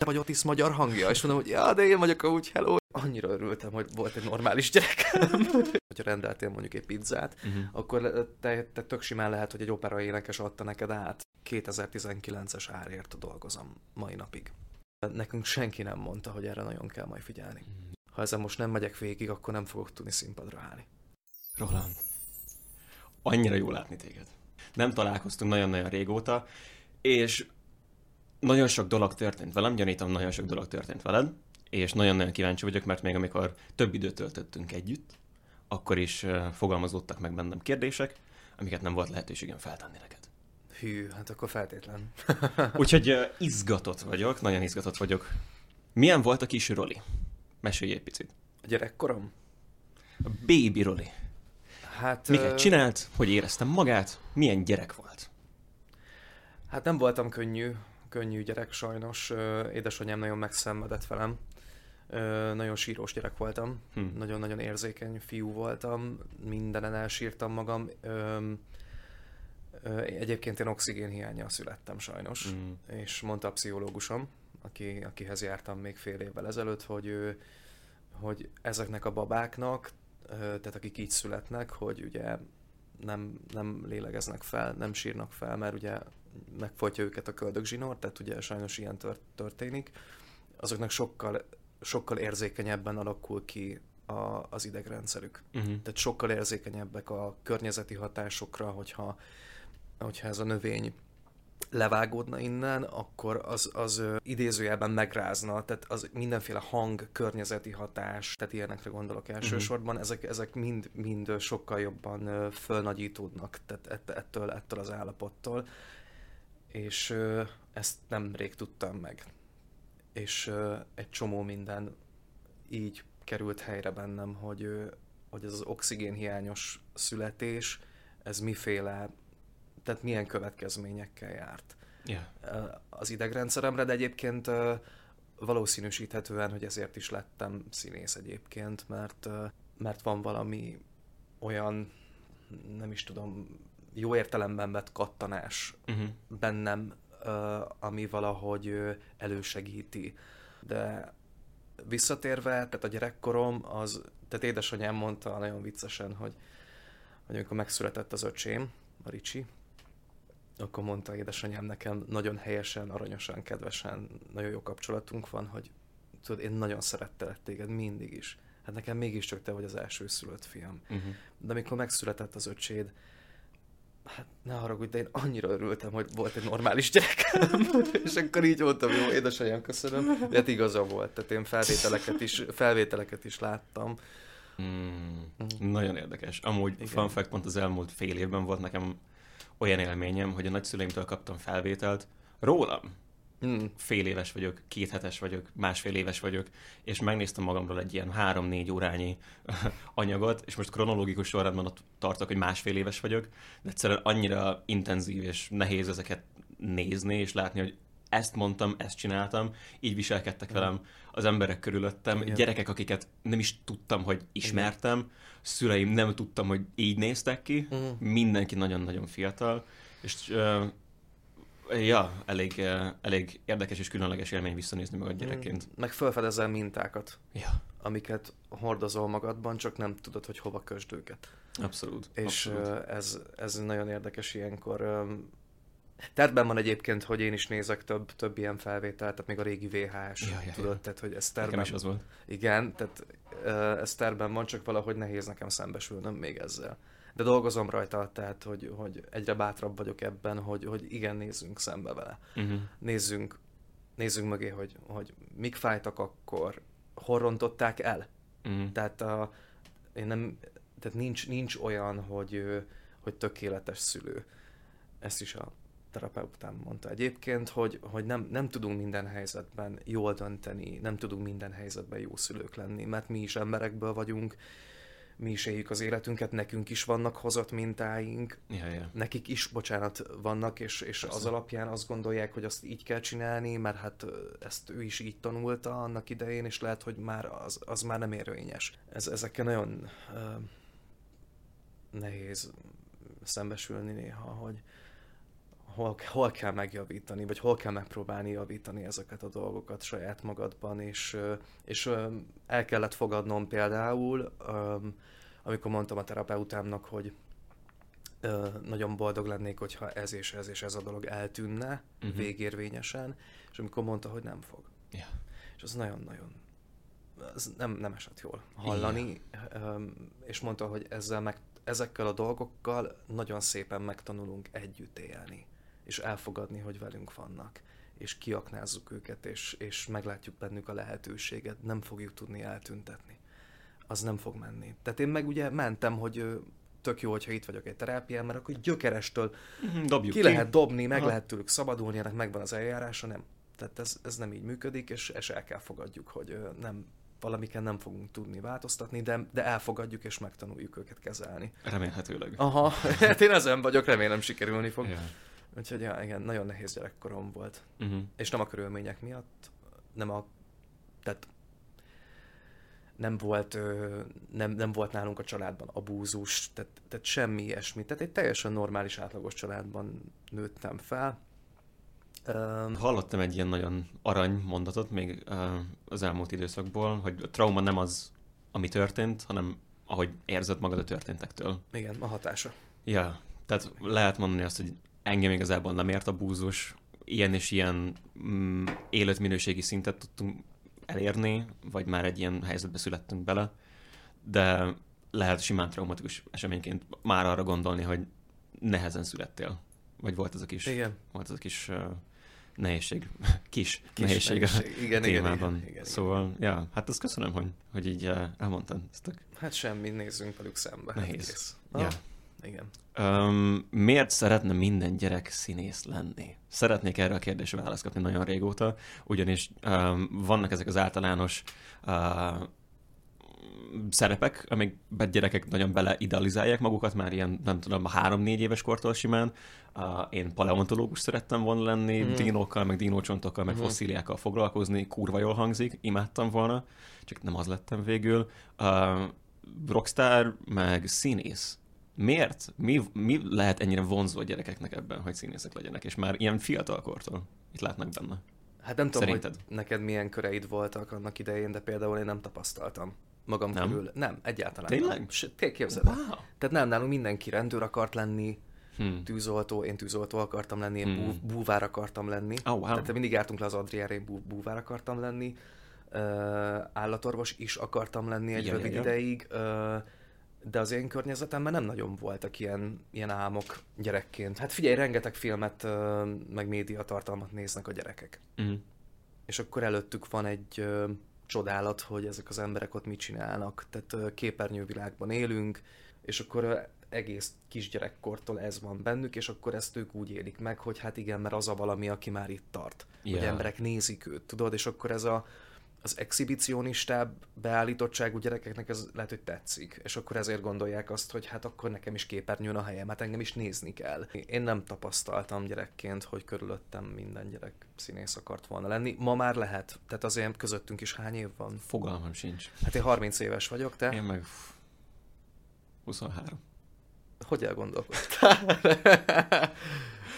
te vagy Otis magyar hangja, és mondom, hogy ja, de én vagyok úgy, hello. Annyira örültem, hogy volt egy normális gyerekem. Hogyha rendeltél mondjuk egy pizzát, uh-huh. akkor te, te tök simán lehet, hogy egy opera énekes adta neked át. 2019-es árért dolgozom mai napig. Nekünk senki nem mondta, hogy erre nagyon kell majd figyelni. Uh-huh. Ha ezen most nem megyek végig, akkor nem fogok tudni színpadra állni. Roland, annyira jó látni téged. Nem találkoztunk nagyon-nagyon régóta, és nagyon sok dolog történt velem, gyanítom, nagyon sok dolog történt veled, és nagyon-nagyon kíváncsi vagyok, mert még amikor több időt töltöttünk együtt, akkor is fogalmazódtak meg bennem kérdések, amiket nem volt lehetőségem feltenni neked. Hű, hát akkor feltétlen. Úgyhogy uh, izgatott vagyok, nagyon izgatott vagyok. Milyen volt a kis Roli? Mesélj egy picit. A gyerekkorom? A baby Roli. Hát... Miket csinált? Hogy éreztem magát? Milyen gyerek volt? Hát nem voltam könnyű könnyű gyerek sajnos. Édesanyám nagyon megszenvedett velem. Nagyon sírós gyerek voltam. Hm. Nagyon-nagyon érzékeny fiú voltam. Mindenen elsírtam magam. Egyébként én oxigénhiányjal születtem sajnos. Hm. És mondta a pszichológusom, aki, akihez jártam még fél évvel ezelőtt, hogy, ő, hogy ezeknek a babáknak, tehát akik így születnek, hogy ugye nem, nem lélegeznek fel, nem sírnak fel, mert ugye megfojtja őket a köldögzsinór, tehát ugye sajnos ilyen történik, azoknak sokkal, sokkal érzékenyebben alakul ki a, az idegrendszerük. Uh-huh. Tehát sokkal érzékenyebbek a környezeti hatásokra, hogyha, hogyha ez a növény levágódna innen, akkor az, az idézőjelben megrázna, tehát az mindenféle hang, környezeti hatás, tehát ilyenekre gondolok elsősorban, uh-huh. ezek, ezek mind, mind sokkal jobban fölnagyítódnak tehát ettől, ettől az állapottól és ezt nemrég tudtam meg. És egy csomó minden így került helyre bennem, hogy, hogy ez az oxigénhiányos születés, ez miféle, tehát milyen következményekkel járt. Yeah. Az idegrendszeremre, de egyébként valószínűsíthetően, hogy ezért is lettem színész egyébként, mert, mert van valami olyan, nem is tudom, jó értelemben vett kattanás uh-huh. bennem, ami valahogy elősegíti. De visszatérve, tehát a gyerekkorom, az, tehát édesanyám mondta nagyon viccesen, hogy, hogy amikor megszületett az öcsém, a Ricsi, akkor mondta édesanyám nekem nagyon helyesen, aranyosan, kedvesen, nagyon jó kapcsolatunk van, hogy tudod, én nagyon szerettelek téged mindig is. Hát nekem mégiscsak te vagy az első szülött fiam. Uh-huh. De amikor megszületett az öcséd, hát ne haragudj, de én annyira örültem, hogy volt egy normális gyerekem. és akkor így mondtam, jó, édesanyám, köszönöm. De hát igaza volt, tehát én felvételeket is, felvételeket is láttam. Hmm, mm. Nagyon érdekes. Amúgy Igen. fun fact, pont az elmúlt fél évben volt nekem olyan élményem, hogy a nagyszüleimtől kaptam felvételt rólam. Mm. Fél éves vagyok, két hetes vagyok, másfél éves vagyok, és megnéztem magamról egy ilyen három-négy órányi anyagot, és most kronológikus sorrendben ott tartok, hogy másfél éves vagyok, de egyszerűen annyira intenzív és nehéz ezeket nézni, és látni, hogy ezt mondtam, ezt csináltam, így viselkedtek velem az emberek körülöttem, Igen. gyerekek, akiket nem is tudtam, hogy ismertem, Igen. szüleim nem tudtam, hogy így néztek ki, uh-huh. mindenki nagyon-nagyon fiatal, és uh, Ja, elég, eh, elég érdekes és különleges élmény visszanézni magad gyerekként. Mm, meg felfedezel mintákat, ja. amiket hordozol magadban, csak nem tudod, hogy hova kösd őket. Abszolút. És abszolút. Eh, ez, ez nagyon érdekes ilyenkor. Tervben van egyébként, hogy én is nézek több, több ilyen felvételt, tehát még a régi VHS, ja, ja, tudod, ja. tehát hogy ez tervben... is az volt. Igen, tehát eh, ez tervben van, csak valahogy nehéz nekem szembesülnöm még ezzel de dolgozom rajta, tehát hogy, hogy egyre bátrabb vagyok ebben, hogy, hogy igen, nézzünk szembe vele. Uh-huh. Nézzünk, nézzünk mögé, hogy, hogy mik fájtak akkor, hol rontották el. Uh-huh. Tehát, a, én nem, tehát nincs, nincs olyan, hogy, hogy tökéletes szülő. Ezt is a terapeutám mondta egyébként, hogy, hogy nem, nem tudunk minden helyzetben jól dönteni, nem tudunk minden helyzetben jó szülők lenni, mert mi is emberekből vagyunk, mi is éljük az életünket, nekünk is vannak hozott mintáink, ja, ja. nekik is, bocsánat, vannak, és, és az alapján azt gondolják, hogy azt így kell csinálni, mert hát ezt ő is így tanulta annak idején, és lehet, hogy már az, az már nem érvényes. Ez, ezekkel nagyon uh, nehéz szembesülni néha, hogy, hol, hol kell megjavítani, vagy hol kell megpróbálni javítani ezeket a dolgokat saját magadban, és, és el kellett fogadnom például, amikor mondtam a terapeutámnak, hogy nagyon boldog lennék, hogyha ez és ez és ez a dolog eltűnne uh-huh. végérvényesen, és amikor mondta, hogy nem fog. Yeah. És az nagyon-nagyon az nem, nem esett jól hallani, yeah. és mondta, hogy ezzel meg, ezekkel a dolgokkal nagyon szépen megtanulunk együtt élni és elfogadni, hogy velünk vannak, és kiaknázzuk őket, és, és meglátjuk bennük a lehetőséget, nem fogjuk tudni eltüntetni. Az nem fog menni. Tehát én meg ugye mentem, hogy tök jó, hogyha itt vagyok egy terápián, mert akkor gyökerestől mhm, Dobjuk ki, ki lehet dobni, meg Aha. lehet tőlük szabadulni, ennek megvan az eljárása, nem. Tehát ez, ez nem így működik, és, és el kell fogadjuk, hogy nem valamiken nem fogunk tudni változtatni, de, de elfogadjuk és megtanuljuk őket kezelni. Remélhetőleg. Aha, hát én ezen vagyok, remélem sikerülni fog. Yeah. Úgyhogy ja, igen, nagyon nehéz gyerekkorom volt. Uh-huh. És nem a körülmények miatt, nem a... Tehát nem volt, nem, nem volt nálunk a családban abúzus, tehát, tehát semmi ilyesmi. Tehát egy teljesen normális, átlagos családban nőttem fel. Hallottam egy ilyen nagyon arany mondatot még az elmúlt időszakból, hogy a trauma nem az, ami történt, hanem ahogy érzed magad a történtektől. Igen, a hatása. Ja, tehát lehet mondani azt, hogy engem igazából nem ért a búzus, ilyen és ilyen mm, életminőségi szintet tudtunk elérni, vagy már egy ilyen helyzetbe születtünk bele, de lehet simán traumatikus eseményként már arra gondolni, hogy nehezen születtél. Vagy volt ez a kis, igen. volt ez a kis uh, nehézség, kis, kis nehézség, nehézség a igen, témában. Igen, igen, szóval, igen. ja, hát azt köszönöm, hogy, hogy így elmondtad. Hát semmi, nézzünk velük szembe. Nehéz. Hát ja. Igen. Um, miért szeretne minden gyerek színész lenni? Szeretnék erre a kérdésre választ kapni nagyon régóta, ugyanis um, vannak ezek az általános uh, szerepek, amik gyerekek nagyon beleidealizálják magukat, már ilyen, nem tudom, a három-négy éves kortól simán. Uh, én paleontológus szerettem volna lenni, mm. dinókkal, meg dinócsontokkal, meg mm. fosszíliákkal foglalkozni, kurva jól hangzik, imádtam volna, csak nem az lettem végül. Uh, rockstar, meg színész miért? Mi, mi lehet ennyire vonzó a gyerekeknek ebben, hogy színészek legyenek, és már ilyen fiatalkortól itt látnak benne? Hát nem tudom, Szerinted? hogy neked milyen köreid voltak annak idején, de például én nem tapasztaltam magam nem? körül. Nem, egyáltalán Tényleg? nem. képzeld wow. Tehát nem, nálunk mindenki rendőr akart lenni, hmm. tűzoltó, én tűzoltó akartam lenni, én hmm. bú, búvár akartam lenni. Oh, wow. Tehát mindig jártunk le az Adriára, én bú, búvár akartam lenni. Uh, állatorvos is akartam lenni egy ja, rövid ja, ja. ideig. Uh, de az én környezetemben nem nagyon voltak ilyen, ilyen álmok gyerekként. Hát figyelj, rengeteg filmet, meg médiatartalmat néznek a gyerekek. Uh-huh. És akkor előttük van egy csodálat, hogy ezek az emberek ott mit csinálnak. Tehát képernyővilágban élünk, és akkor egész kisgyerekkortól ez van bennük, és akkor ezt ők úgy élik meg, hogy hát igen, mert az a valami, aki már itt tart. Yeah. Hogy emberek nézik őt, tudod, és akkor ez a az exhibicionistább beállítottságú gyerekeknek ez lehet, hogy tetszik, és akkor ezért gondolják azt, hogy hát akkor nekem is képernyőn a helyem, hát engem is nézni kell. Én nem tapasztaltam gyerekként, hogy körülöttem minden gyerek színész akart volna lenni. Ma már lehet, tehát azért közöttünk is hány év van? Fogalmam sincs. Hát én 30 éves vagyok, te? Én meg 23. Hogy elgondolkodtál?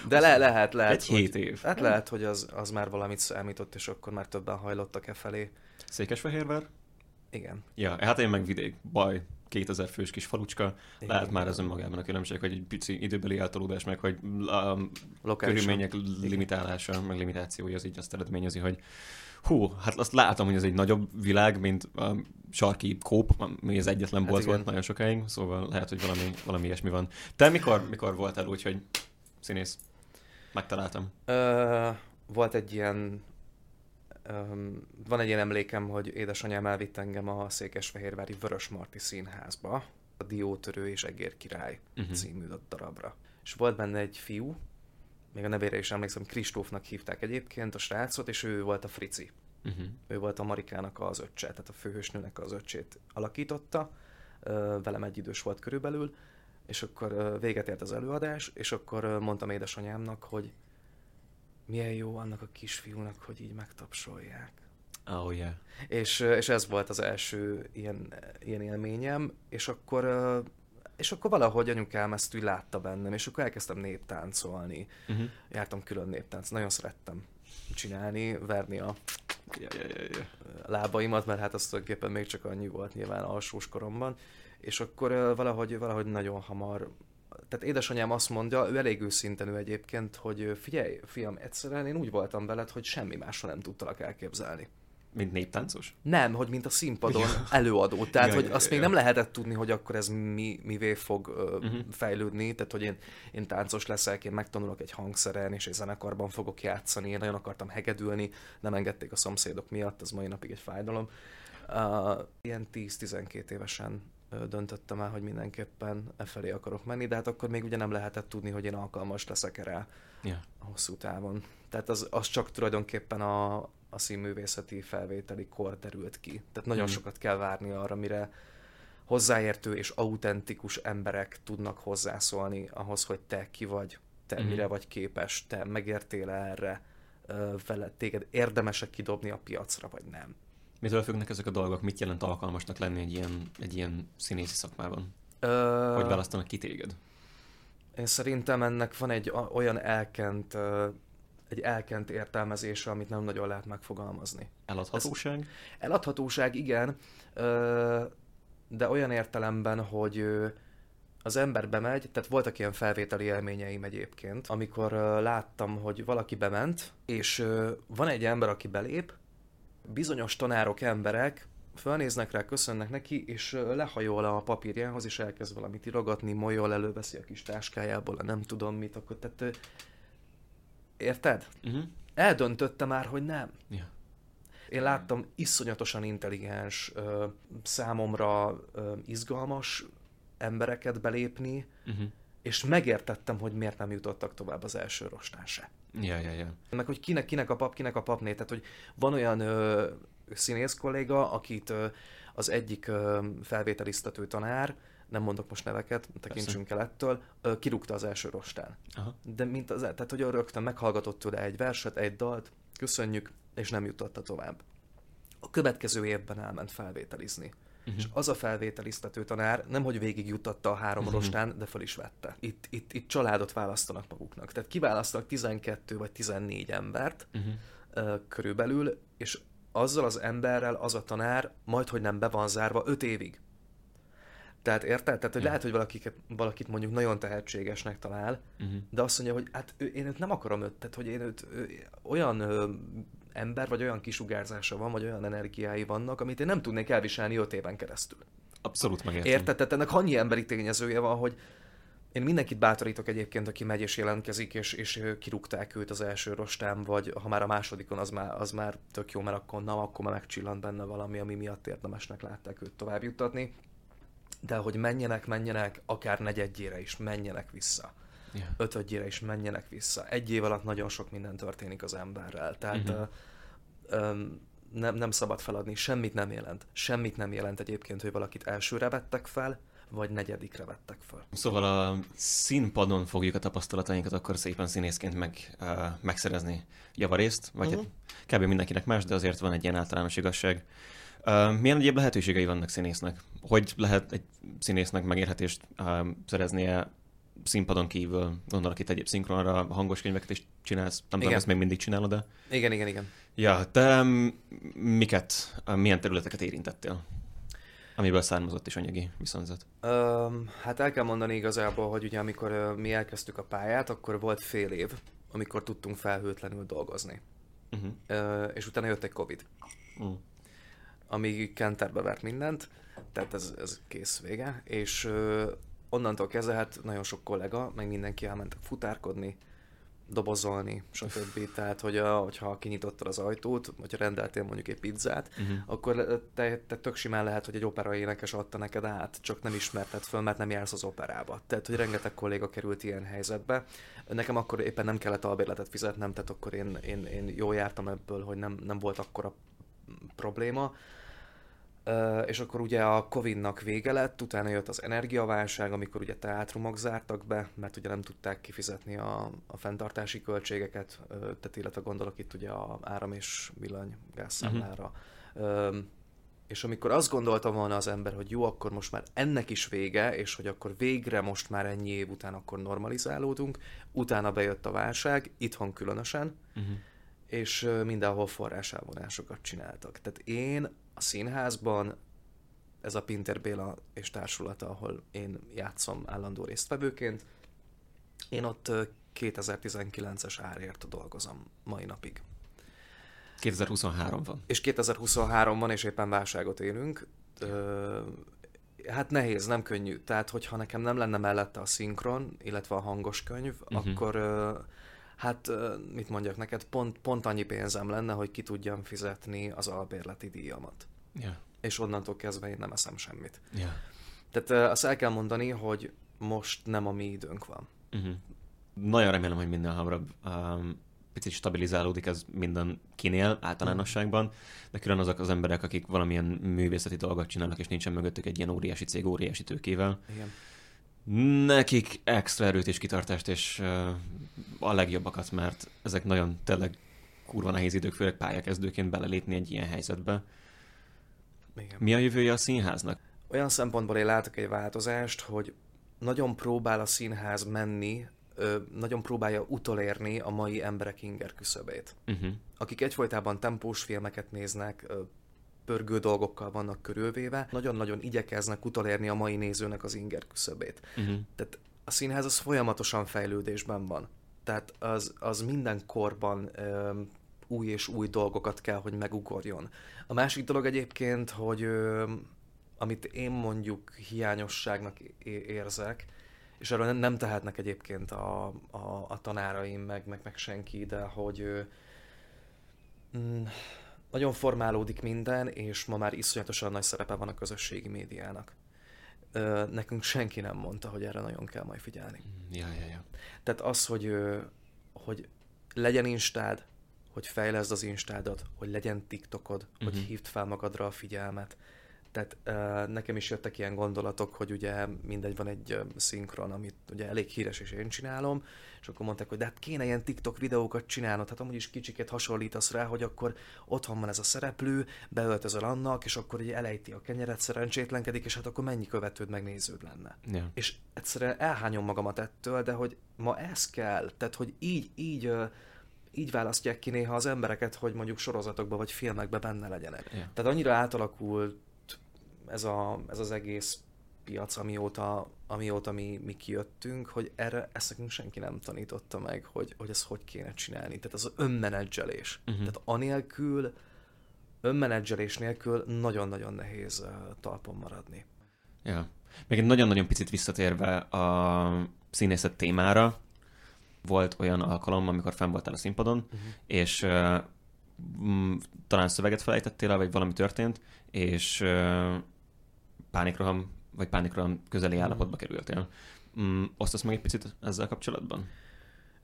De le, lehet, lehet. Egy hét év. Hát lehet, hogy az, az már valamit számított, és akkor már többen hajlottak e felé. Székesfehérvár? Igen. Ja, hát én meg vidék, baj, 2000 fős kis falucska, Igen, lehet már ez önmagában a különbség, hogy egy pici időbeli eltolódás, meg hogy a körülmények limitálása, meg limitációja az így azt eredményezi, hogy hú, hát azt látom, hogy ez egy nagyobb világ, mint a sarki kóp, ami az egyetlen hát bolt volt nagyon sokáig, szóval lehet, hogy valami, valami ilyesmi van. Te mikor, mikor voltál úgy, hogy színész? Megtaláltam. Ö, volt egy ilyen van egy ilyen emlékem, hogy édesanyám elvitt engem a Székesfehérvári Vörös Marti Színházba, a Diótörő és Egér Király uh-huh. című darabra. És volt benne egy fiú, még a nevére is emlékszem, Kristófnak hívták egyébként a srácot, és ő volt a Frici. Uh-huh. Ő volt a Marikának az öccse, tehát a főhősnőnek az öccsét alakította, velem egy idős volt körülbelül, és akkor véget ért az előadás, és akkor mondtam édesanyámnak, hogy milyen jó annak a kisfiúnak, hogy így megtapsolják. Oh, yeah. És, és ez volt az első ilyen, ilyen élményem, és akkor és akkor valahogy anyukám ezt úgy látta bennem, és akkor elkezdtem néptáncolni. Uh-huh. Jártam külön néptánc, nagyon szerettem csinálni, verni a ja, ja, ja. lábaimat, mert hát az tulajdonképpen még csak annyi volt nyilván alsós koromban, és akkor valahogy, valahogy nagyon hamar tehát édesanyám azt mondja, ő elég őszinten ő egyébként, hogy figyelj, fiam, egyszerűen én úgy voltam veled, hogy semmi másra nem tudtalak elképzelni. Mint néptáncos? Nem, hogy mint a színpadon előadó. Tehát, ja, hogy ja, azt ja, még ja. nem lehetett tudni, hogy akkor ez mi, mivé fog uh, uh-huh. fejlődni. Tehát, hogy én, én táncos leszek, én megtanulok egy hangszeren, és egy zenekarban fogok játszani. Én nagyon akartam hegedülni, nem engedték a szomszédok miatt, ez mai napig egy fájdalom. Uh, ilyen 10-12 évesen döntöttem el, hogy mindenképpen e felé akarok menni, de hát akkor még ugye nem lehetett tudni, hogy én alkalmas leszek erre yeah. a hosszú távon. Tehát az, az csak tulajdonképpen a, a színművészeti felvételi kor derült ki. Tehát nagyon mm. sokat kell várni arra, mire hozzáértő és autentikus emberek tudnak hozzászólni ahhoz, hogy te ki vagy, te mm. mire vagy képes, te megértél erre, vele téged érdemesek kidobni a piacra, vagy nem. Mitől függnek ezek a dolgok? Mit jelent alkalmasnak lenni egy ilyen, egy ilyen színészi szakmában? Ö... Hogy választanak ki téged? Én szerintem ennek van egy olyan elkent, egy elkent értelmezése, amit nem nagyon lehet megfogalmazni. Eladhatóság? Ez, eladhatóság, igen, de olyan értelemben, hogy az ember bemegy, tehát voltak ilyen felvételi élményeim egyébként, amikor láttam, hogy valaki bement, és van egy ember, aki belép, bizonyos tanárok, emberek felnéznek rá, köszönnek neki, és lehajol a papírjához, és elkezd valamit irogatni, molyol, előveszi a kis táskájából, a nem tudom mit, akkor tehát... Érted? Uh-huh. Eldöntötte már, hogy nem. Yeah. Én láttam iszonyatosan intelligens, számomra izgalmas embereket belépni, uh-huh. és megértettem, hogy miért nem jutottak tovább az első rostán se. Ja, ja, ja. Meg, hogy kinek, kinek a pap, kinek a papné. Tehát, hogy van olyan ö, színész kolléga, akit ö, az egyik ö, felvételiztető tanár, nem mondok most neveket, tekintsünk el ettől, ö, kirúgta az első rostán. Aha. De mint az, tehát, hogy rögtön meghallgatott tőle egy verset, egy dalt, köszönjük, és nem jutotta tovább. A következő évben elment felvételizni. Uh-huh. És az a felvételiztető tanár nem, hogy végigjutatta a három uh-huh. rostán, de fel is vette. Itt, itt, itt családot választanak maguknak. Tehát kiválasztanak 12 vagy 14 embert uh-huh. uh, körülbelül, és azzal az emberrel az a tanár majd, hogy nem be van zárva 5 évig. Tehát érted? Tehát, hogy yeah. lehet, hogy valakiket, valakit mondjuk nagyon tehetségesnek talál, uh-huh. de azt mondja, hogy hát ő, én őt nem akarom őt, tehát hogy én őt ő, olyan ö, ember, vagy olyan kisugárzása van, vagy olyan energiái vannak, amit én nem tudnék elviselni öt éven keresztül. Abszolút megértem. Érted? Tehát ennek annyi emberi tényezője van, hogy én mindenkit bátorítok egyébként, aki megy és jelentkezik, és, és kirúgták őt az első rostán, vagy ha már a másodikon, az már, az már tök jó, mert akkor, na, akkor már megcsillant benne valami, ami miatt érdemesnek látták őt tovább juttatni. De hogy menjenek, menjenek, akár negyedjére is, menjenek vissza yeah. ötödjére is menjenek vissza. Egy év alatt nagyon sok minden történik az emberrel. Tehát uh-huh. ö, ö, nem, nem szabad feladni, semmit nem jelent. Semmit nem jelent egyébként, hogy valakit elsőre vettek fel, vagy negyedikre vettek fel. Szóval a színpadon fogjuk a tapasztalatainkat akkor szépen színészként meg, uh, megszerezni javarészt, vagy uh-huh. hát kb. mindenkinek más, de azért van egy ilyen általános igazság. Uh, milyen egyéb lehetőségei vannak színésznek? Hogy lehet egy színésznek megérhetést uh, szereznie színpadon kívül, gondolok itt egyéb szinkronra, hangos könyveket is csinálsz, nem tudom, ezt még mindig csinálod, de... Igen, igen, igen. Ja, te miket, milyen területeket érintettél? Amiből származott is anyagi viszonyzat. Um, hát el kell mondani igazából, hogy ugye amikor mi elkezdtük a pályát, akkor volt fél év, amikor tudtunk felhőtlenül dolgozni. Uh-huh. Uh, és utána jött egy Covid. Uh. Ami kenterbe vert mindent, tehát ez, ez kész vége, és uh, onnantól kezdve hát nagyon sok kollega, meg mindenki elmentek futárkodni, dobozolni, stb. Tehát, hogy a, hogyha kinyitottad az ajtót, vagy rendeltél mondjuk egy pizzát, uh-huh. akkor te, te tök simán lehet, hogy egy opera énekes adta neked át, csak nem ismerted föl, mert nem jársz az operába. Tehát, hogy rengeteg kolléga került ilyen helyzetbe. Nekem akkor éppen nem kellett albérletet fizetnem, tehát akkor én, én, én jól jártam ebből, hogy nem, nem volt akkora probléma és akkor ugye a Covid-nak vége lett, utána jött az energiaválság, amikor ugye teátrumok zártak be, mert ugye nem tudták kifizetni a, a fenntartási költségeket, tehát illetve gondolok itt ugye a áram és villany gázszámlára. Uh-huh. És amikor azt gondolta volna az ember, hogy jó, akkor most már ennek is vége, és hogy akkor végre most már ennyi év után akkor normalizálódunk, utána bejött a válság, itthon különösen, uh-huh. és mindenhol forráselvonásokat csináltak. Tehát én színházban, ez a Pinter Béla és társulata, ahol én játszom állandó résztvevőként, én ott 2019-es árért dolgozom mai napig. 2023 van. És 2023 van, és éppen válságot élünk. Ö, hát nehéz, nem könnyű. Tehát, hogyha nekem nem lenne mellette a szinkron, illetve a hangos könyv, uh-huh. akkor ö, hát mit mondjak neked, pont, pont annyi pénzem lenne, hogy ki tudjam fizetni az albérleti díjamat. Yeah. És onnantól kezdve én nem eszem semmit. Yeah. Tehát azt el kell mondani, hogy most nem a mi időnk van. Uh-huh. Nagyon remélem, hogy minden hamarabb um, picit stabilizálódik ez minden kinél általánosságban, de külön azok az emberek, akik valamilyen művészeti dolgot csinálnak, és nincsen mögöttük egy ilyen óriási cég, óriási tőkével. Igen. Nekik extra erőt és kitartást, és uh, a legjobbakat, mert ezek nagyon tényleg kurva nehéz idők, főleg pályakezdőként belelépni egy ilyen helyzetbe. Igen. Mi a jövője a színháznak? Olyan szempontból én látok egy változást, hogy nagyon próbál a színház menni nagyon próbálja utolérni a mai emberek inger küszöbét. Uh-huh. Akik egyfolytában tempós filmeket néznek, pörgő dolgokkal vannak körülvéve, nagyon-nagyon igyekeznek utolérni a mai nézőnek az inger küszöbét. Uh-huh. Tehát a színház az folyamatosan fejlődésben van. Tehát az, az minden korban ö, új és új dolgokat kell, hogy megugorjon. A másik dolog egyébként, hogy amit én mondjuk hiányosságnak érzek, és erről nem, nem tehetnek egyébként a, a, a tanáraim, meg, meg, meg senki, de hogy mm, nagyon formálódik minden, és ma már iszonyatosan nagy szerepe van a közösségi médiának. Ö, nekünk senki nem mondta, hogy erre nagyon kell majd figyelni. Mm, ja, ja, ja. Tehát az, hogy, hogy legyen instád, hogy fejleszd az instádat, hogy legyen TikTokod, uh-huh. hogy mhm. hívd fel magadra a figyelmet, tehát uh, nekem is jöttek ilyen gondolatok, hogy ugye mindegy, van egy uh, szinkron, amit ugye elég híres, és én csinálom, és akkor mondták, hogy de hát kéne ilyen TikTok videókat csinálnod, hát amúgy is kicsiket hasonlítasz rá, hogy akkor otthon van ez a szereplő, beöltözöl annak, és akkor ugye elejti a kenyeret, szerencsétlenkedik, és hát akkor mennyi követőd megnéződ lenne. Yeah. És egyszerűen elhányom magamat ettől, de hogy ma ez kell, tehát hogy így, így uh, így választják ki néha az embereket, hogy mondjuk sorozatokban vagy filmekben benne legyenek. Yeah. Tehát annyira átalakult ez, a, ez az egész piac, amióta, amióta mi, mi kijöttünk, hogy erre ezt nekünk senki nem tanította meg, hogy, hogy ezt hogy kéne csinálni. Tehát az önmenedzselés. Uh-huh. Tehát anélkül, önmenedzselés nélkül nagyon-nagyon nehéz uh, talpon maradni. Ja. Még egy nagyon-nagyon picit visszatérve a színészet témára, volt olyan alkalom, amikor fenn voltál a színpadon, uh-huh. és uh, m- talán szöveget felejtettél vagy valami történt, és uh, pánikroham, vagy pánikroham közeli mm. állapotba kerültél. Mm, osztasz meg egy picit ezzel kapcsolatban?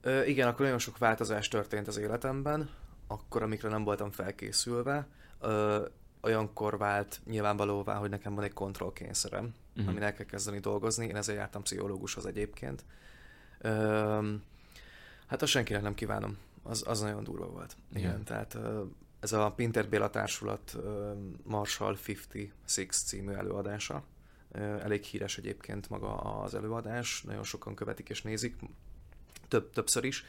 Ö, igen, akkor nagyon sok változás történt az életemben, akkor, amikre nem voltam felkészülve. Ö, olyankor vált nyilvánvalóvá, hogy nekem van egy kontrollkényszerem, uh-huh. amin el kell kezdeni dolgozni. Én ezért jártam pszichológushoz egyébként. Ö, hát azt senkinek nem kívánom. Az, az nagyon durva volt. Igen, Igen tehát ez a Pinter Béla Társulat Marshall 56 című előadása. Elég híres egyébként maga az előadás, nagyon sokan követik és nézik, több, többször is.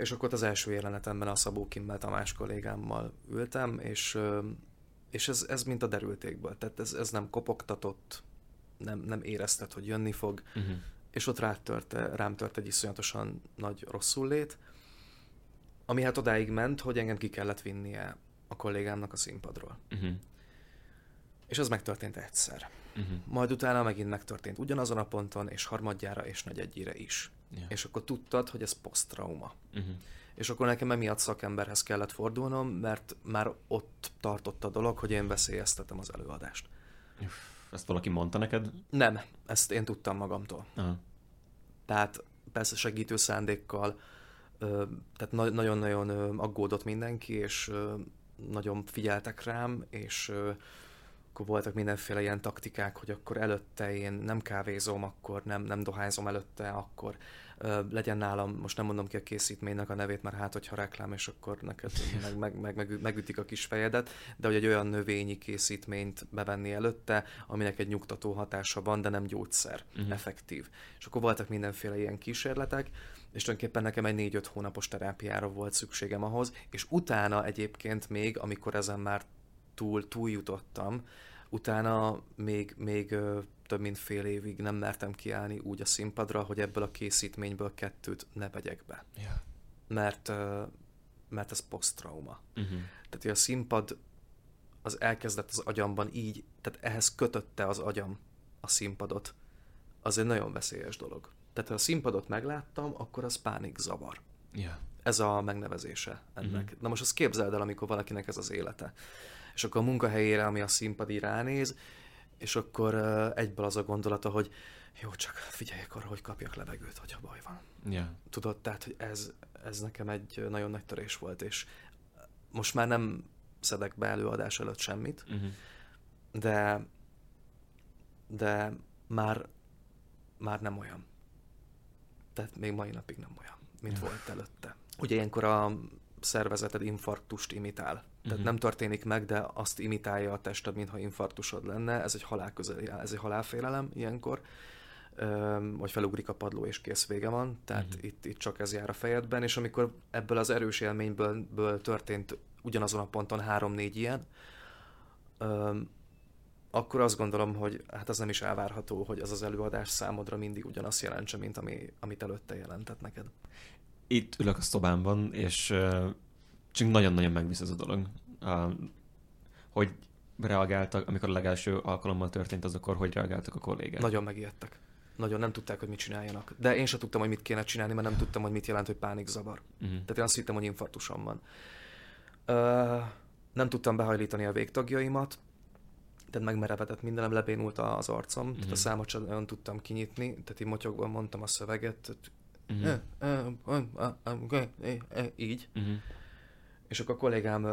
És akkor az első jelenetemben a Szabó Kimmel Tamás kollégámmal ültem, és, és ez, ez mint a derültékből. Tehát ez, ez nem kopogtatott, nem, nem érezted, hogy jönni fog, uh-huh. És ott rám tört, rám tört egy iszonyatosan nagy rosszul lét, ami hát odáig ment, hogy engem ki kellett vinnie a kollégámnak a színpadról. Uh-huh. És az megtörtént egyszer. Uh-huh. Majd utána megint megtörtént ugyanazon a ponton, és harmadjára, és negyedjére is. Yeah. És akkor tudtad, hogy ez posztrauma. Uh-huh. És akkor nekem emiatt szakemberhez kellett fordulnom, mert már ott tartott a dolog, hogy én veszélyeztetem az előadást. Ezt valaki mondta neked? Nem, ezt én tudtam magamtól. Uh-huh. Tehát persze segítő szándékkal, tehát nagyon-nagyon aggódott mindenki, és nagyon figyeltek rám, és akkor voltak mindenféle ilyen taktikák, hogy akkor előtte én nem kávézom, akkor nem, nem dohányzom előtte, akkor legyen nálam, most nem mondom ki a készítménynek a nevét, mert hát, hogyha reklám, és akkor neked meg, meg, meg, meg, megütik a kis fejedet, de hogy egy olyan növényi készítményt bevenni előtte, aminek egy nyugtató hatása van, de nem gyógyszer, uh-huh. effektív. És akkor voltak mindenféle ilyen kísérletek, és tulajdonképpen nekem egy négy-öt hónapos terápiára volt szükségem ahhoz, és utána egyébként még, amikor ezen már túl, túljutottam, utána még, még több mint fél évig nem mertem kiállni úgy a színpadra, hogy ebből a készítményből kettőt ne vegyek be. Yeah. Mert, mert ez posztrauma. Uh-huh. Tehát, hogy a színpad az elkezdett az agyamban így, tehát ehhez kötötte az agyam a színpadot. Az egy nagyon veszélyes dolog. Tehát, ha a színpadot megláttam, akkor az pánik zavar. Yeah. Ez a megnevezése ennek. Uh-huh. Na most azt képzeld el, amikor valakinek ez az élete. És akkor a munkahelyére, ami a színpad ránéz, és akkor egyből az a gondolata, hogy jó, csak figyeljek arra, hogy kapjak levegőt, hogyha baj van. Yeah. Tudod, tehát, hogy ez, ez nekem egy nagyon nagy törés volt, és most már nem szedek be előadás előtt semmit, uh-huh. de de már már nem olyan. Tehát még mai napig nem olyan, mint volt előtte. Ugye ilyenkor a szervezeted infarktust imitál. Tehát uh-huh. nem történik meg, de azt imitálja a tested, mintha infarktusod lenne. Ez egy halálközeli, ez egy halálfélelem ilyenkor. Öm, vagy felugrik a padló, és kész vége van. Tehát uh-huh. itt, itt csak ez jár a fejedben, és amikor ebből az erős élményből ből történt ugyanazon a ponton három-négy ilyen, öm, akkor azt gondolom, hogy hát az nem is elvárható, hogy az az előadás számodra mindig ugyanazt jelentse, mint ami, amit előtte jelentett neked itt ülök a szobámban, és uh, csak nagyon-nagyon megvisz ez a dolog. Uh, hogy reagáltak, amikor a legelső alkalommal történt az, akkor hogy reagáltak a kollégák? Nagyon megijedtek. Nagyon nem tudták, hogy mit csináljanak. De én sem tudtam, hogy mit kéne csinálni, mert nem tudtam, hogy mit jelent, hogy pánikzavar. Uh-huh. Tehát én azt hittem, hogy infarktusom van. Uh, nem tudtam behajlítani a végtagjaimat, tehát megmerevedett mindenem, lebénult az arcom, uh-huh. tehát a számot sem nagyon tudtam kinyitni, tehát így motyogban mondtam a szöveget. Így. Uh-huh. És akkor a kollégám,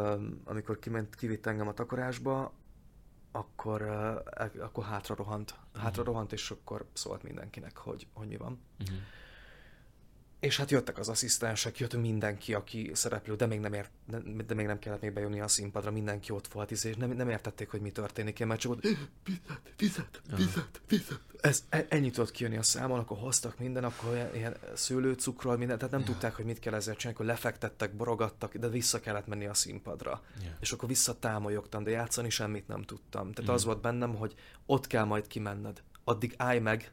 amikor kiment, kivitt engem a takarásba, akkor, akkor hátra rohant. Hátra uh-huh. rohant, és akkor szólt mindenkinek, hogy, hogy mi van. Uh-huh. És hát jöttek az asszisztensek, jött mindenki, aki szereplő, de még nem, ért, de még nem kellett még bejönni a színpadra, mindenki ott volt, és nem, nem értették, hogy mi történik. Én már csak ott, vizet, vizet, vizet, vizet. Ez, e, ennyit tudott kijönni a számon, akkor hoztak minden, akkor ilyen, ilyen szőlőcukrol, minden, tehát nem yeah. tudták, hogy mit kell ezzel csinálni, akkor lefektettek, borogattak, de vissza kellett menni a színpadra. Yeah. És akkor visszatámolyogtam, de játszani semmit nem tudtam. Tehát mm. az volt bennem, hogy ott kell majd kimenned. Addig állj meg,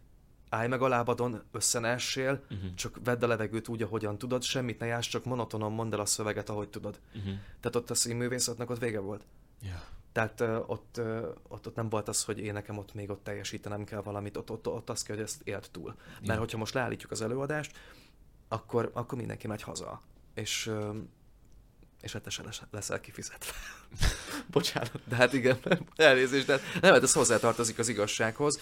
állj meg a lábadon, összenessél, uh-huh. csak vedd a levegőt úgy, ahogyan tudod, semmit ne jáss, csak monotonon mondd el a szöveget, ahogy tudod. Uh-huh. Tehát ott a színművészetnek ott vége volt. Yeah. Tehát uh, ott, uh, ott, ott nem volt az, hogy én nekem ott még ott teljesítenem kell valamit, ott, ott, ott azt kell, hogy ezt élt túl. Mert yeah. hogyha most leállítjuk az előadást, akkor, akkor mindenki megy haza. És, uh, és hát te leszel kifizetve. Bocsánat, de hát igen, elnézést, de nem, hát ez hozzátartozik az igazsághoz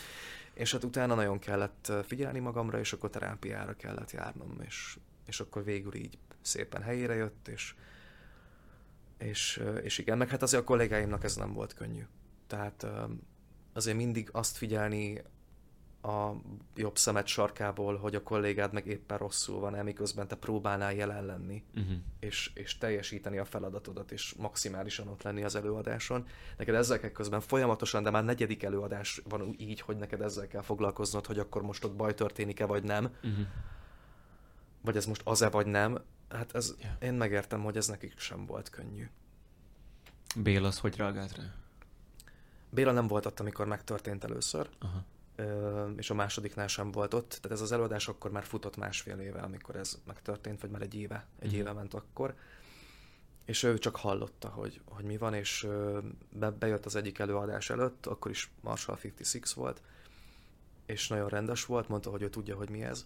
és hát utána nagyon kellett figyelni magamra, és akkor terápiára kellett járnom, és, és akkor végül így szépen helyére jött, és, és, és igen, meg hát azért a kollégáimnak ez nem volt könnyű. Tehát azért mindig azt figyelni a jobb szemet sarkából, hogy a kollégád meg éppen rosszul van, miközben te próbálnál jelen lenni, uh-huh. és, és teljesíteni a feladatodat, és maximálisan ott lenni az előadáson. Neked ezzel közben folyamatosan, de már negyedik előadás van így, hogy neked ezzel kell foglalkoznod, hogy akkor most ott baj történik-e, vagy nem. Uh-huh. Vagy ez most az-e, vagy nem. Hát ez, yeah. én megértem, hogy ez nekik sem volt könnyű. Béla az hogy reagált rá? Béla nem volt ott, amikor megtörtént először. Uh-huh és a másodiknál sem volt ott. Tehát ez az előadás akkor már futott másfél éve, amikor ez megtörtént, vagy már egy éve, egy mm. éve ment akkor. És ő csak hallotta, hogy, hogy mi van, és be, bejött az egyik előadás előtt, akkor is Marshall 56 volt, és nagyon rendes volt, mondta, hogy ő tudja, hogy mi ez,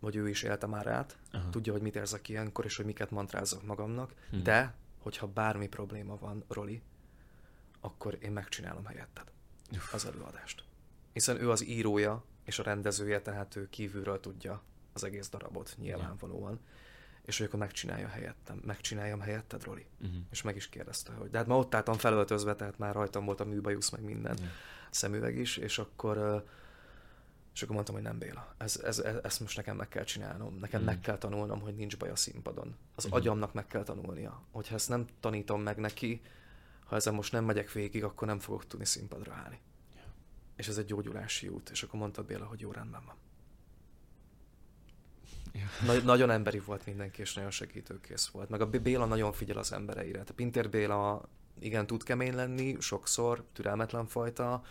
hogy ő is élte már át, Aha. tudja, hogy mit érzek ilyenkor, és hogy miket mantrázok magamnak, mm. de hogyha bármi probléma van, Roli, akkor én megcsinálom helyetted az előadást hiszen ő az írója és a rendezője, tehát ő kívülről tudja az egész darabot nyilvánvalóan. Yeah. És hogy akkor megcsinálja helyettem. Megcsináljam helyetted, Roli? Uh-huh. És meg is kérdezte, hogy de hát ma ott álltam felöltözve, tehát már rajtam volt a műbajusz, meg minden yeah. szemüveg is, és akkor És akkor mondtam, hogy nem Béla, ez, ez, ez, ezt most nekem meg kell csinálnom, nekem mm. meg kell tanulnom, hogy nincs baj a színpadon. Az mm. agyamnak meg kell tanulnia. Hogyha ezt nem tanítom meg neki, ha ezen most nem megyek végig, akkor nem fogok tudni színpadra állni. És ez egy gyógyulási út. És akkor mondta Béla, hogy jó rendben van. Yeah. Na- nagyon emberi volt mindenki, és nagyon segítőkész volt. Meg a Béla nagyon figyel az embereire. A Pintér Béla igen tud kemény lenni, sokszor, türelmetlen fajta,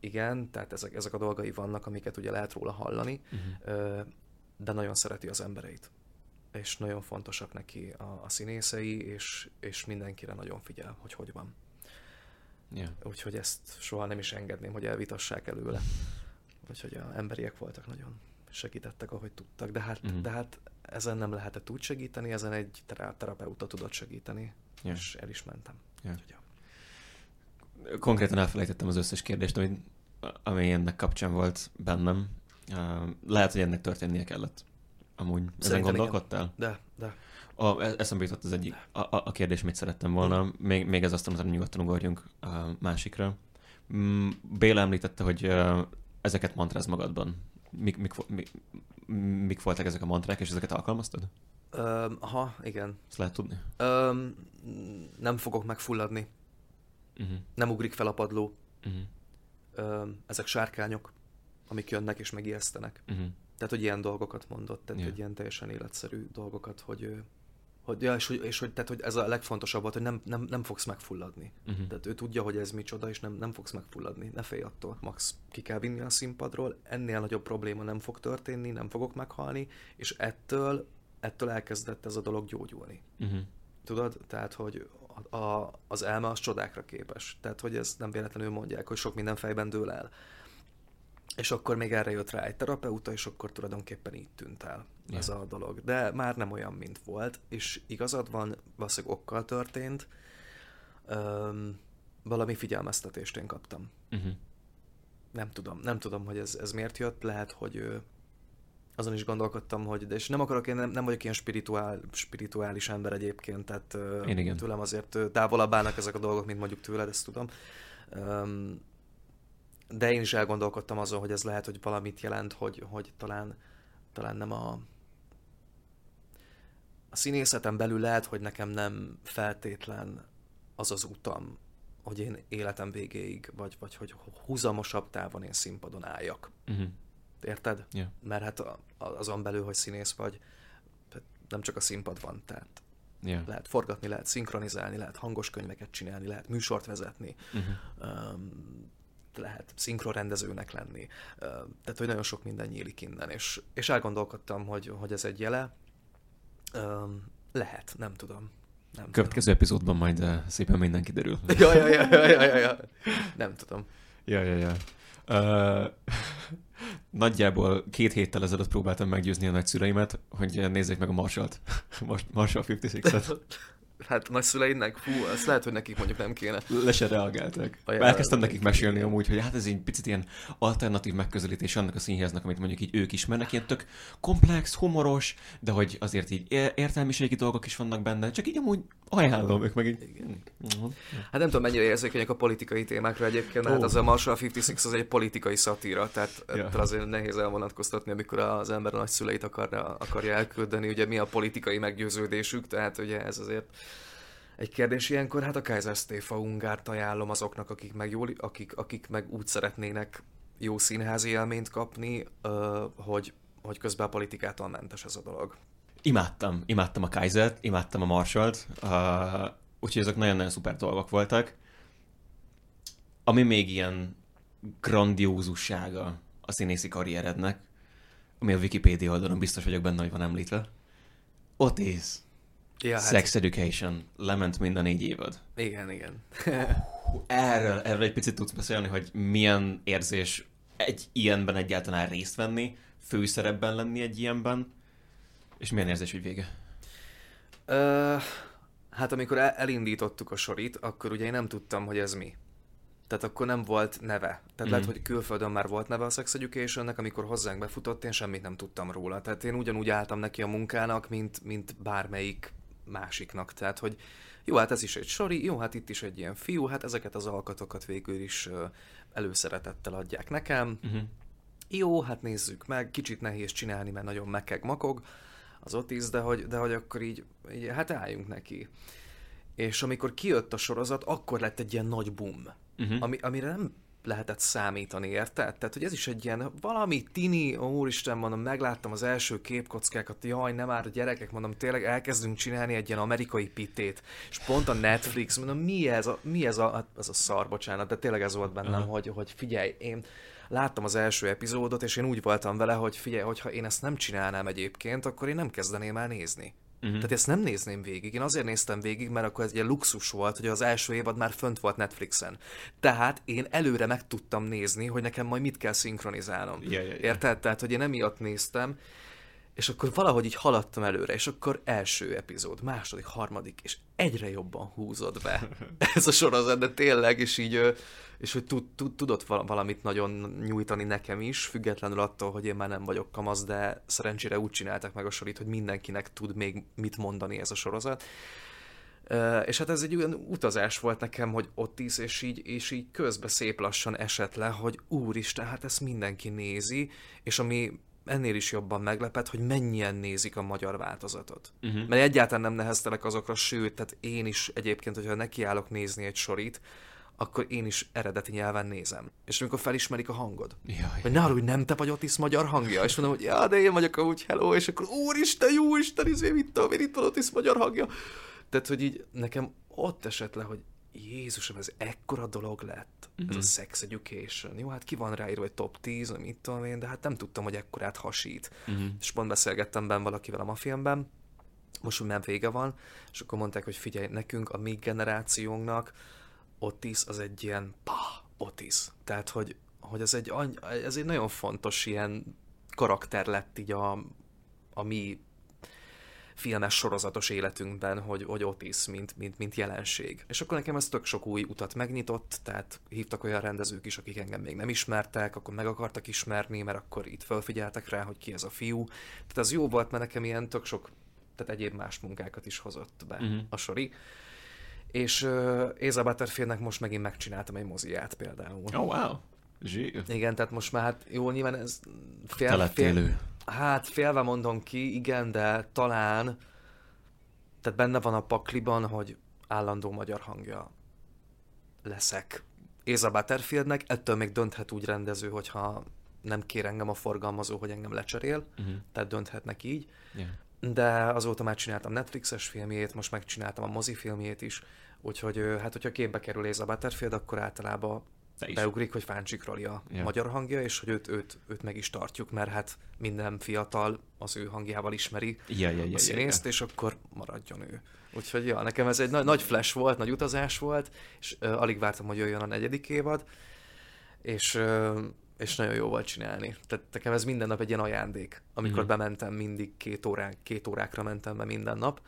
igen, tehát ezek, ezek a dolgai vannak, amiket ugye lehet róla hallani, uh-huh. de nagyon szereti az embereit. És nagyon fontosak neki a, a színészei, és, és mindenkire nagyon figyel, hogy hogy van. Yeah. Úgyhogy ezt soha nem is engedném, hogy elvitassák előle. Úgyhogy a emberiek voltak nagyon segítettek, ahogy tudtak, de hát, uh-huh. de hát ezen nem lehetett úgy segíteni, ezen egy terapeuta tudott segíteni, yeah. és el is mentem. Yeah. Úgyhogy, Konkrétan elfelejtettem az összes kérdést, ami, ami ennek kapcsán volt bennem. Lehet, hogy ennek történnie kellett. Amúgy ezen gondolkodtál? Igen. De, de. A, e, eszembe jutott az egyik, a, a kérdés, mit szerettem volna. Még, még ez azt mondom, hogy nyugodtan ugorjunk a másikra. Mm, Béla említette, hogy ezeket mantráz magadban. Mik, mik, mik, mik voltak ezek a mantrák, és ezeket alkalmaztad? Um, aha, igen. Ezt lehet tudni? Um, nem fogok megfulladni. Uh-huh. Nem ugrik fel a padló. Uh-huh. Um, ezek sárkányok, amik jönnek és megijesztenek. Uh-huh. Tehát, hogy ilyen dolgokat mondott, tehát yeah. egy ilyen teljesen életszerű dolgokat, hogy hogy, ja, és, hogy, és hogy, tehát, hogy ez a legfontosabb volt, hogy nem, nem, nem fogsz megfulladni. Uh-huh. Tehát ő tudja, hogy ez micsoda, és nem, nem fogsz megfulladni. Ne félj attól. Max ki kell vinni a színpadról, ennél nagyobb probléma nem fog történni, nem fogok meghalni, és ettől, ettől elkezdett ez a dolog gyógyulni. Uh-huh. Tudod? Tehát, hogy a, a, az elme az csodákra képes. Tehát, hogy ez nem véletlenül mondják, hogy sok minden fejben dől el. És akkor még erre jött rá egy terapeuta, és akkor tulajdonképpen így tűnt el yeah. ez a dolog. De már nem olyan, mint volt, és igazad van, valószínűleg okkal történt. Um, valami figyelmeztetést én kaptam. Uh-huh. Nem tudom, nem tudom, hogy ez, ez miért jött, lehet, hogy azon is gondolkodtam, hogy, de és nem akarok, én nem, nem vagyok ilyen spirituál, spirituális ember egyébként, tehát én igen. tőlem azért távolabb állnak ezek a dolgok, mint mondjuk tőled, ezt tudom. De én is elgondolkodtam azon, hogy ez lehet, hogy valamit jelent, hogy, hogy talán, talán nem a, a színészeten belül lehet, hogy nekem nem feltétlen az az utam, hogy én életem végéig, vagy, vagy hogy húzamosabb távon én színpadon álljak. Uh-huh. Érted? Yeah. Mert hát azon belül, hogy színész vagy, nem csak a színpad van, tehát yeah. lehet forgatni, lehet szinkronizálni, lehet hangos könyveket csinálni, lehet műsort vezetni, uh-huh. um, lehet szinkronrendezőnek lenni. Tehát, hogy nagyon sok minden nyílik innen, és, és elgondolkodtam, hogy, hogy ez egy jele. Lehet, nem tudom. Nem Következő tudom. epizódban majd szépen minden kiderül. ja, ja, ja, ja, ja, ja. Nem tudom. Ja, ja, ja. Uh, nagyjából két héttel ezelőtt próbáltam meggyőzni a nagyszüleimet, hogy nézzék meg a Marshall-t. Marshall 56-et. Hát nagyszüleidnek, fú, ezt lehet, hogy nekik mondjuk nem kéne. Le se reagáltak. Ajá, Elkezdtem nekik mesélni amúgy, hogy hát ez egy picit ilyen alternatív megközelítés annak a színháznak, amit mondjuk így ők ismernek, ilyen tök komplex, humoros, de hogy azért így értelmiségi dolgok is vannak benne, csak így amúgy ajánlom, ők meg így... Igen. Hát nem tudom, mennyire érzékenyek a politikai témákra egyébként, oh. hát az a Marshall 56 az egy politikai szatíra, tehát ja. azért nehéz elvonatkoztatni, amikor az ember a nagyszüleit akarja, akarja elküldeni, ugye mi a politikai meggyőződésük, tehát ugye ez azért egy kérdés ilyenkor, hát a Kaiser Stéfa Ungárt ajánlom azoknak, akik meg, jól, akik, akik meg úgy szeretnének jó színházi élményt kapni, hogy, hogy közben a politikától mentes ez a dolog. Imádtam, imádtam a Kaisert, imádtam a Marshallt, uh, úgyhogy ezek nagyon-nagyon szuper dolgok voltak. Ami még ilyen grandiózussága a színészi karrierednek, ami a Wikipedia oldalon biztos vagyok benne, hogy van említve. Otis. Ja, hát... Sex Education. Lement mind a négy évad. Igen, igen. erről, erről egy picit tudsz beszélni, hogy milyen érzés egy ilyenben egyáltalán részt venni, főszerepben lenni egy ilyenben, és milyen érzés, hogy vége? Uh, hát amikor elindítottuk a sorit, akkor ugye én nem tudtam, hogy ez mi. Tehát akkor nem volt neve. Tehát mm. lehet, hogy külföldön már volt neve a Sex Educationnek, amikor hozzánk befutott, én semmit nem tudtam róla. Tehát én ugyanúgy álltam neki a munkának, mint, mint bármelyik másiknak. Tehát, hogy jó, hát ez is egy sori, jó, hát itt is egy ilyen fiú, hát ezeket az alkatokat végül is előszeretettel adják nekem. Uh-huh. jó, hát nézzük meg, kicsit nehéz csinálni, mert nagyon mekeg makog az Otis, de hogy, de hogy akkor így, így, hát álljunk neki. És amikor kijött a sorozat, akkor lett egy ilyen nagy boom, uh-huh. ami, amire nem lehetett számítani, érted? Tehát, hogy ez is egy ilyen valami tini, ó, úristen, mondom, megláttam az első képkockákat, jaj, nem már a gyerekek, mondom, tényleg elkezdünk csinálni egy ilyen amerikai pitét, és pont a Netflix, mondom, mi ez a, mi ez a, hát ez a szar, bocsánat, de tényleg ez volt bennem, uh-huh. hogy, hogy figyelj, én láttam az első epizódot, és én úgy voltam vele, hogy figyelj, hogyha én ezt nem csinálnám egyébként, akkor én nem kezdeném el nézni. Uh-huh. Tehát ezt nem nézném végig. Én azért néztem végig, mert akkor ez egy luxus volt, hogy az első évad már fönt volt Netflixen. Tehát én előre meg tudtam nézni, hogy nekem majd mit kell szinkronizálnom. Yeah, yeah, yeah. Érted? Tehát, hogy én emiatt néztem, és akkor valahogy így haladtam előre, és akkor első epizód, második, harmadik, és egyre jobban húzod be ez a sorozat, de tényleg, és így és hogy tud, tud, tudott valamit nagyon nyújtani nekem is, függetlenül attól, hogy én már nem vagyok kamasz, de szerencsére úgy csináltak meg a sorit, hogy mindenkinek tud még mit mondani ez a sorozat. És hát ez egy olyan utazás volt nekem, hogy ott is, és így, és így közben szép lassan esett le, hogy úristen, hát ezt mindenki nézi, és ami ennél is jobban meglepett, hogy mennyien nézik a magyar változatot. Uh-huh. Mert egyáltalán nem neheztelek azokra, sőt, tehát én is egyébként, hogyha nekiállok nézni egy sorit, akkor én is eredeti nyelven nézem. És amikor felismerik a hangod, Jaj, hogy ne arra, hogy nem te vagy Otis magyar hangja, és mondom, hogy ja, de én vagyok úgy hello, és akkor úristen, jó Isten, izé, mit tudom én, itt van Otis magyar hangja. Tehát, hogy így nekem ott esett le, hogy Jézusom, ez ekkora dolog lett, uh-huh. ez a mhm. sex education. Jó, hát ki van ráírva, hogy top 10, vagy mit tudom én, de hát nem tudtam, hogy ekkorát hasít. Uh-huh. És pont beszélgettem benne valakivel a mafilmben, most már vége van, és akkor mondták, hogy figyelj, nekünk, a mi generációnknak Otis az egy ilyen pa, Otis. Tehát, hogy, hogy ez, egy, ez egy nagyon fontos ilyen karakter lett így a, a mi filmes sorozatos életünkben, hogy, hogy Otis, mint, mint, mint jelenség. És akkor nekem ez tök sok új utat megnyitott, tehát hívtak olyan rendezők is, akik engem még nem ismertek, akkor meg akartak ismerni, mert akkor itt felfigyeltek rá, hogy ki ez a fiú. Tehát ez jó volt, mert nekem ilyen tök sok, tehát egyéb más munkákat is hozott be uh-huh. a sori. És uh, Éza Butterfieldnek most megint megcsináltam egy moziát például. Oh, wow! Zsír. Igen, tehát most már hát jó, nyilván ez fél, fél, Hát félve mondom ki, igen, de talán tehát benne van a pakliban, hogy állandó magyar hangja leszek Éza Butterfieldnek, ettől még dönthet úgy rendező, hogyha nem kér engem a forgalmazó, hogy engem lecserél, uh-huh. tehát dönthetnek így. Yeah. De azóta már csináltam Netflixes filmjét, most megcsináltam a mozifilmjét is, úgyhogy hát hogyha képbe kerül Éza Butterfield, akkor általában beugrik, hogy Fáncsik a yeah. magyar hangja, és hogy őt, őt, őt meg is tartjuk, mert hát minden fiatal az ő hangjával ismeri yeah, yeah, yeah, a színészt, yeah, yeah. és akkor maradjon ő. Úgyhogy ja, nekem ez egy nagy, nagy flash volt, nagy utazás volt, és uh, alig vártam, hogy jöjjön a negyedik évad, és, uh, és nagyon jó volt csinálni. Tehát nekem ez minden nap egy ilyen ajándék, amikor mm-hmm. bementem mindig két, órán, két órákra mentem be minden nap,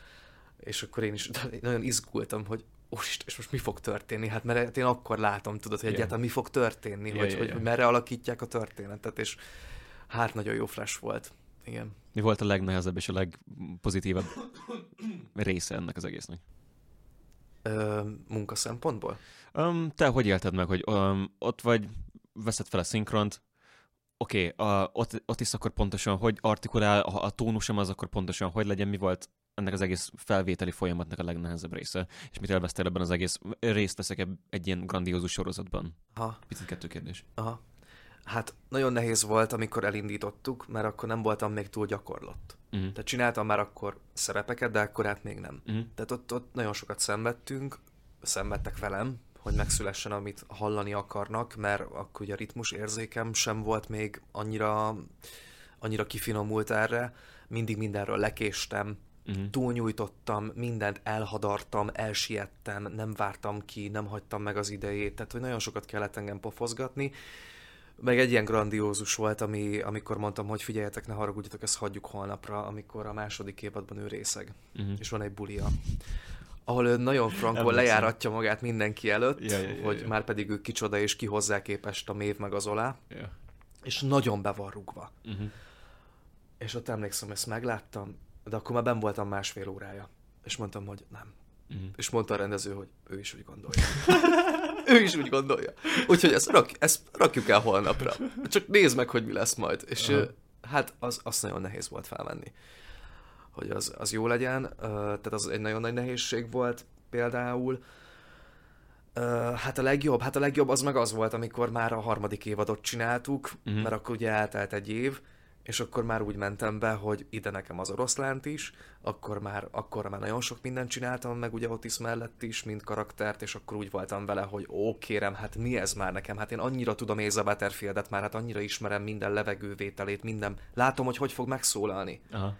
és akkor én is nagyon izgultam, hogy úristen, és most mi fog történni? Hát mert én akkor látom, tudod, hogy egyáltalán mi fog történni, yeah, hogy, yeah, hogy, yeah. merre alakítják a történetet, és hát nagyon jó flash volt. Igen. Mi volt a legnehezebb és a legpozitívabb része ennek az egésznek? Ö, munka szempontból? Um, te hogy élted meg, hogy um, ott vagy, veszed fel a szinkront, oké, okay, ott, ott is akkor pontosan hogy artikulál, a, a tónusom az akkor pontosan hogy legyen, mi volt ennek az egész felvételi folyamatnak a legnehezebb része, és mit elvesztél ebben az egész részt veszek egy ilyen grandiózus sorozatban? Ha. Picit kettő kérdés. Aha. Hát nagyon nehéz volt, amikor elindítottuk, mert akkor nem voltam még túl gyakorlott. Uh-huh. Tehát csináltam már akkor szerepeket, de akkor hát még nem. Uh-huh. Tehát ott, ott nagyon sokat szenvedtünk, szenvedtek velem, hogy megszülessen, amit hallani akarnak, mert akkor ugye a ritmus érzékem sem volt még annyira, annyira kifinomult erre. Mindig mindenről lekéstem, uh-huh. túlnyújtottam, mindent elhadartam, elsiettem, nem vártam ki, nem hagytam meg az idejét, tehát hogy nagyon sokat kellett engem pofozgatni. Meg egy ilyen grandiózus volt, ami, amikor mondtam, hogy figyeljetek, ne haragudjatok, ezt hagyjuk holnapra, amikor a második évadban ő részeg, uh-huh. és van egy bulia ahol ő nagyon frankon lejáratja magát mindenki előtt, ja, ja, ja, hogy ja. már pedig ő kicsoda és ki hozzá képest a mév meg az olá. Ja. És nagyon be van rúgva. Uh-huh. És ott emlékszem, ezt megláttam, de akkor már ben voltam másfél órája. És mondtam, hogy nem. Uh-huh. És mondta a rendező, hogy ő is úgy gondolja. ő is úgy gondolja. Úgyhogy ezt, rak, ezt rakjuk el holnapra. Csak nézd meg, hogy mi lesz majd. És Aha. hát az, azt nagyon nehéz volt felvenni hogy az, az jó legyen. Tehát az egy nagyon nagy nehézség volt például. Hát a legjobb, hát a legjobb az meg az volt, amikor már a harmadik évadot csináltuk, uh-huh. mert akkor ugye eltelt egy év, és akkor már úgy mentem be, hogy ide nekem az oroszlánt is, akkor már, akkor már nagyon sok mindent csináltam, meg ugye Otis mellett is, mint karaktert, és akkor úgy voltam vele, hogy ó, kérem, hát mi ez már nekem? Hát én annyira tudom Éza Butterfieldet már, hát annyira ismerem minden levegővételét, minden, látom, hogy hogy fog megszólalni. Aha.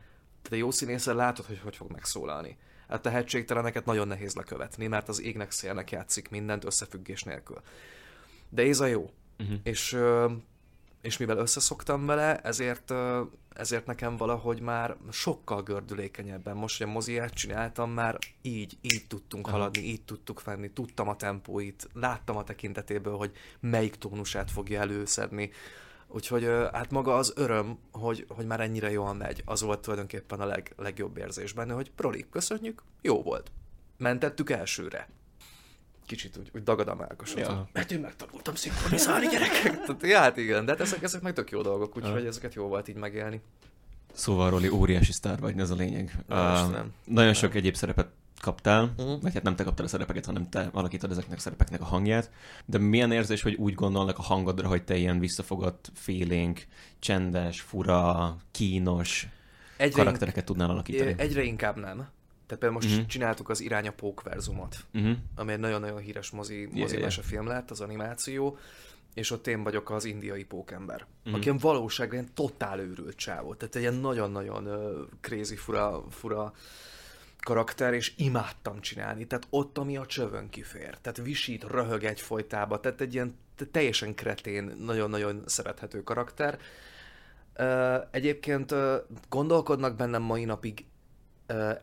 A jó színészen látod, hogy hogy fog megszólalni. Hát tehetségteleneket nagyon nehéz lekövetni, mert az égnek szélnek játszik mindent összefüggés nélkül. De Éza jó. Uh-huh. És, és mivel összeszoktam vele, ezért, ezért nekem valahogy már sokkal gördülékenyebben. Most, hogy a moziát csináltam, már így, így tudtunk haladni, így tudtuk venni, tudtam a tempóit, láttam a tekintetéből, hogy melyik tónusát fogja előszedni Úgyhogy hát maga az öröm, hogy, hogy már ennyire jól megy, az volt tulajdonképpen a leg, legjobb érzés benne, hogy Proli, köszönjük, jó volt. Mentettük elsőre. Kicsit úgy, úgy dagad a melkosod. Ja. Mert én megtanultam szinkronizálni gyerekek. Tehát, ja, hát igen, de hát ezek, ezek meg tök jó dolgok, úgyhogy ja. ezeket jó volt így megélni. Szóval Roli, óriási sztár vagy, ez a lényeg. Uh, nagyon nem. sok egyéb szerepet kaptál, uh-huh. vagy hát nem te kaptál a szerepeket, hanem te alakítod ezeknek a szerepeknek a hangját, de milyen érzés, hogy úgy gondolnak a hangodra, hogy te ilyen visszafogott, félénk, csendes, fura, kínos egyre karaktereket ink- tudnál alakítani? Egyre inkább nem. Tehát például most uh-huh. csináltuk az Irány a Pók verzumot, uh-huh. ami egy nagyon-nagyon híres mozi, mozi yeah, yeah. film lett, az animáció, és ott én vagyok az indiai pókember, uh-huh. aki ilyen valóságban totál őrült csávó. Tehát egy ilyen nagyon-nagyon uh, crazy, fura, fura karakter, és imádtam csinálni. Tehát ott, ami a csövön kifér. Tehát visít, röhög egy folytába. Tehát egy ilyen teljesen kretén, nagyon-nagyon szerethető karakter. Egyébként gondolkodnak bennem mai napig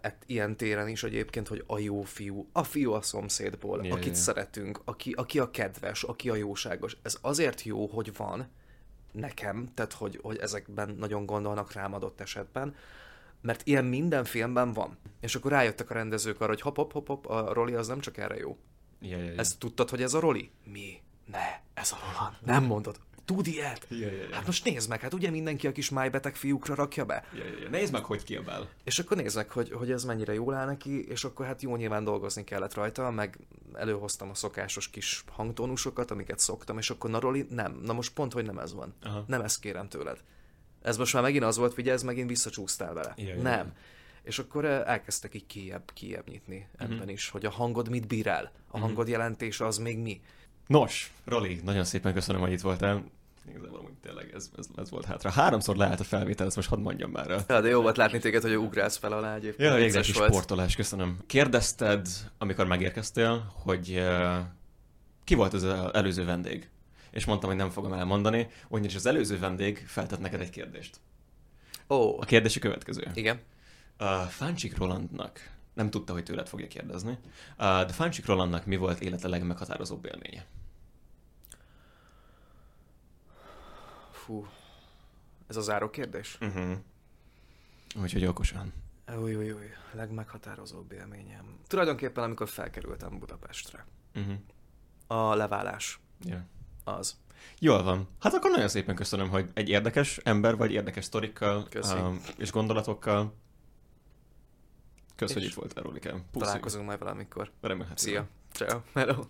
et, ilyen téren is egyébként, hogy a jó fiú, a fiú a szomszédból, yeah, akit yeah. szeretünk, aki, aki a kedves, aki a jóságos. Ez azért jó, hogy van nekem, tehát hogy, hogy ezekben nagyon gondolnak rám adott esetben, mert ilyen minden filmben van. És akkor rájöttek a rendezők arra, hogy hop, hop, hop, hop a Roli az nem csak erre jó. Ja, ja, ja. Ezt tudtad, hogy ez a Roli? Mi? Ne, ez a Roland. Nem mondod. Tud ilyet? Ja, ja, ja. Hát most nézd meg, hát ugye mindenki a kis májbeteg fiúkra rakja be? Ja, ja, ja. Nézd meg, hogy kiabál. És akkor nézd meg, hogy, hogy ez mennyire jól áll neki, és akkor hát jó nyilván dolgozni kellett rajta, meg előhoztam a szokásos kis hangtónusokat, amiket szoktam, és akkor na Roli, nem. Na most pont, hogy nem ez van. Aha. Nem ezt kérem tőled. Ez most már megint az volt, figyelj, ez megint visszacsúsztál vele. Igen, nem. És akkor elkezdtek így kiebb, kiebb nyitni ebben is, hogy a hangod mit bír el. A uh-huh. hangod jelentése az még mi. Nos, Roli, nagyon szépen köszönöm, hogy itt voltál. Igazából amúgy tényleg ez, ez, ez, volt hátra. Háromszor leállt a felvétel, ezt most hadd mondjam már. Ja, de jó volt látni téged, hogy ugrálsz fel alá egyébként. Ja, végre sportolás, köszönöm. Kérdezted, amikor megérkeztél, hogy uh, ki volt az előző vendég? és mondtam, hogy nem fogom elmondani, ugyanis az előző vendég feltett neked egy kérdést. Ó. Oh. A kérdés a következő. Igen. Uh, Fáncsik Rolandnak, nem tudta, hogy tőled fogja kérdezni, uh, de Fáncsik Rolandnak mi volt élete legmeghatározóbb élménye? Fú, ez a záró kérdés? Uh-huh. Úgyhogy okosan. Új, új, új, legmeghatározóbb élményem. Tulajdonképpen, amikor felkerültem Budapestre. Uh-huh. A leválás. Yeah az. Jól van. Hát akkor nagyon szépen köszönöm, hogy egy érdekes ember vagy, érdekes sztorikkal um, és gondolatokkal. Köszönjük, hogy itt voltál, Rólikám. Találkozunk majd valamikor. Remélhetően. Szia. Ciao. Hello.